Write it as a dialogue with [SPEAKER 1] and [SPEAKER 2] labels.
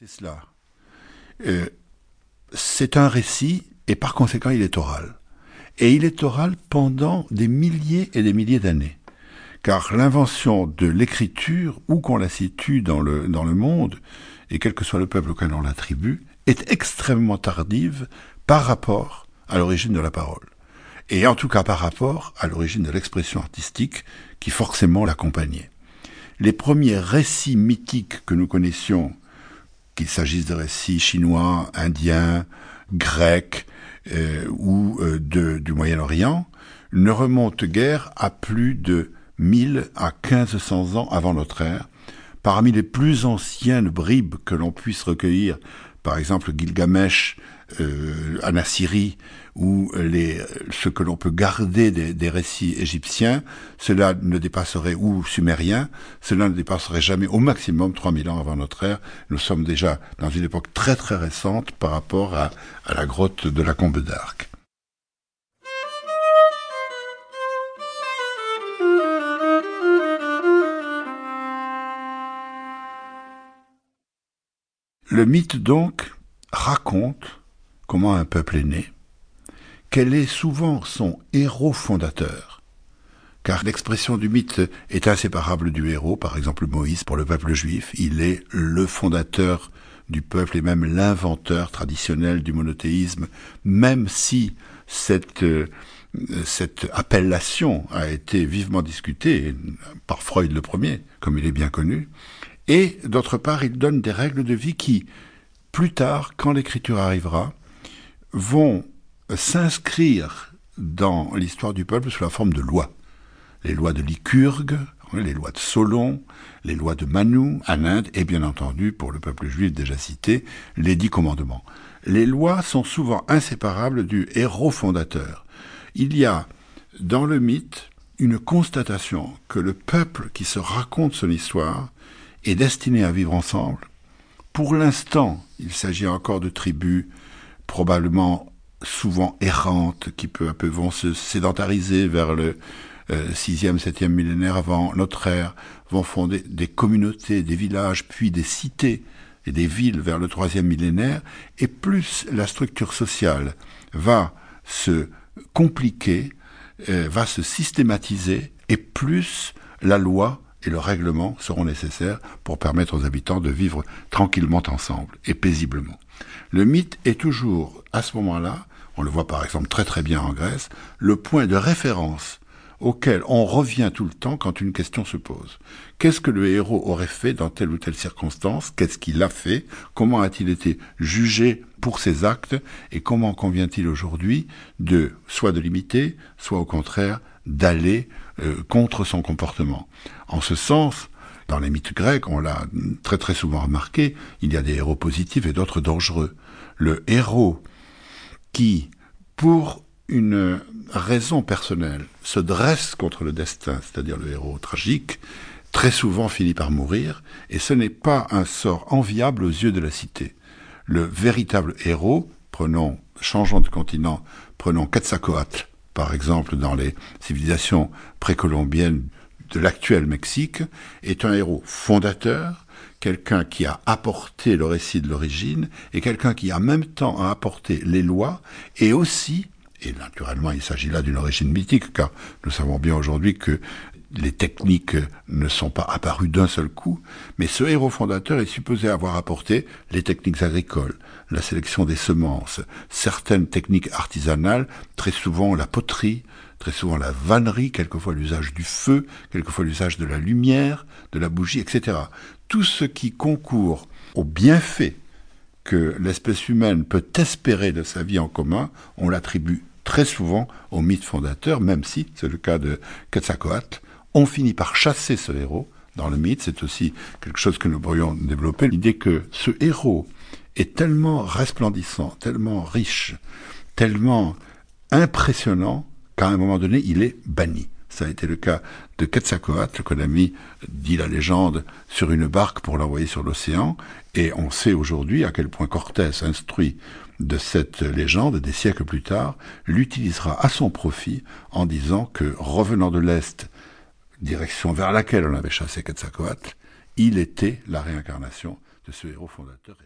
[SPEAKER 1] C'est cela. Euh, c'est un récit et par conséquent il est oral. Et il est oral pendant des milliers et des milliers d'années. Car l'invention de l'écriture, où qu'on la situe dans le, dans le monde, et quel que soit le peuple auquel on l'attribue, est extrêmement tardive par rapport à l'origine de la parole. Et en tout cas par rapport à l'origine de l'expression artistique qui forcément l'accompagnait. Les premiers récits mythiques que nous connaissions, qu'il s'agisse de récits chinois, indiens, grecs euh, ou euh, du Moyen-Orient, ne remontent guère à plus de 1000 à 1500 ans avant notre ère. Parmi les plus anciennes bribes que l'on puisse recueillir, par exemple Gilgamesh euh, en Assyrie ou les, ce que l'on peut garder des, des, récits égyptiens, cela ne dépasserait, ou sumériens, cela ne dépasserait jamais au maximum 3000 ans avant notre ère. Nous sommes déjà dans une époque très très récente par rapport à, à la grotte de la Combe d'Arc. Le mythe donc raconte comment un peuple est né, quel est souvent son héros fondateur? Car l'expression du mythe est inséparable du héros, par exemple Moïse pour le peuple juif, il est le fondateur du peuple et même l'inventeur traditionnel du monothéisme, même si cette, euh, cette appellation a été vivement discutée par Freud le premier, comme il est bien connu, et d'autre part il donne des règles de vie qui, plus tard, quand l'écriture arrivera, vont s'inscrire dans l'histoire du peuple sous la forme de lois. Les lois de Lycurgue, les lois de Solon, les lois de Manu en Inde, et bien entendu, pour le peuple juif déjà cité, les dix commandements. Les lois sont souvent inséparables du héros fondateur. Il y a dans le mythe une constatation que le peuple qui se raconte son histoire est destiné à vivre ensemble. Pour l'instant, il s'agit encore de tribus probablement souvent errantes, qui peu à peu vont se sédentariser vers le euh, sixième, septième millénaire avant notre ère, vont fonder des communautés, des villages, puis des cités et des villes vers le troisième millénaire, et plus la structure sociale va se compliquer, euh, va se systématiser, et plus la loi et le règlement seront nécessaires pour permettre aux habitants de vivre tranquillement ensemble et paisiblement. Le mythe est toujours, à ce moment-là, on le voit par exemple très très bien en Grèce, le point de référence auquel on revient tout le temps quand une question se pose. Qu'est-ce que le héros aurait fait dans telle ou telle circonstance? Qu'est-ce qu'il a fait? Comment a-t-il été jugé pour ses actes? Et comment convient-il aujourd'hui de soit de l'imiter, soit au contraire d'aller euh, contre son comportement En ce sens, dans les mythes grecs, on l'a très très souvent remarqué, il y a des héros positifs et d'autres dangereux. Le héros qui, pour une raison personnelle, se dresse contre le destin, c'est-à-dire le héros tragique, très souvent finit par mourir, et ce n'est pas un sort enviable aux yeux de la cité. Le véritable héros, prenons, changeons de continent, prenons Quetzalcoatl, par exemple, dans les civilisations précolombiennes de l'actuel Mexique, est un héros fondateur, quelqu'un qui a apporté le récit de l'origine, et quelqu'un qui en même temps a apporté les lois, et aussi, et naturellement il s'agit là d'une origine mythique, car nous savons bien aujourd'hui que les techniques ne sont pas apparues d'un seul coup, mais ce héros fondateur est supposé avoir apporté les techniques agricoles, la sélection des semences, certaines techniques artisanales, très souvent la poterie, très souvent la vannerie, quelquefois l'usage du feu, quelquefois l'usage de la lumière, de la bougie, etc. Tout ce qui concourt au bienfait que l'espèce humaine peut espérer de sa vie en commun, on l'attribue très souvent au mythe fondateur, même si, c'est le cas de Quetzalcoatl, on finit par chasser ce héros dans le mythe. C'est aussi quelque chose que nous pourrions développer, l'idée que ce héros est tellement resplendissant, tellement riche, tellement impressionnant qu'à un moment donné, il est banni. Ça a été le cas de Quetzalcoatl, qu'on a mis, dit la légende, sur une barque pour l'envoyer sur l'océan. Et on sait aujourd'hui à quel point Cortés, instruit de cette légende, des siècles plus tard, l'utilisera à son profit en disant que, revenant de l'Est, direction vers laquelle on avait chassé Quetzalcoatl, il était la réincarnation de ce héros fondateur.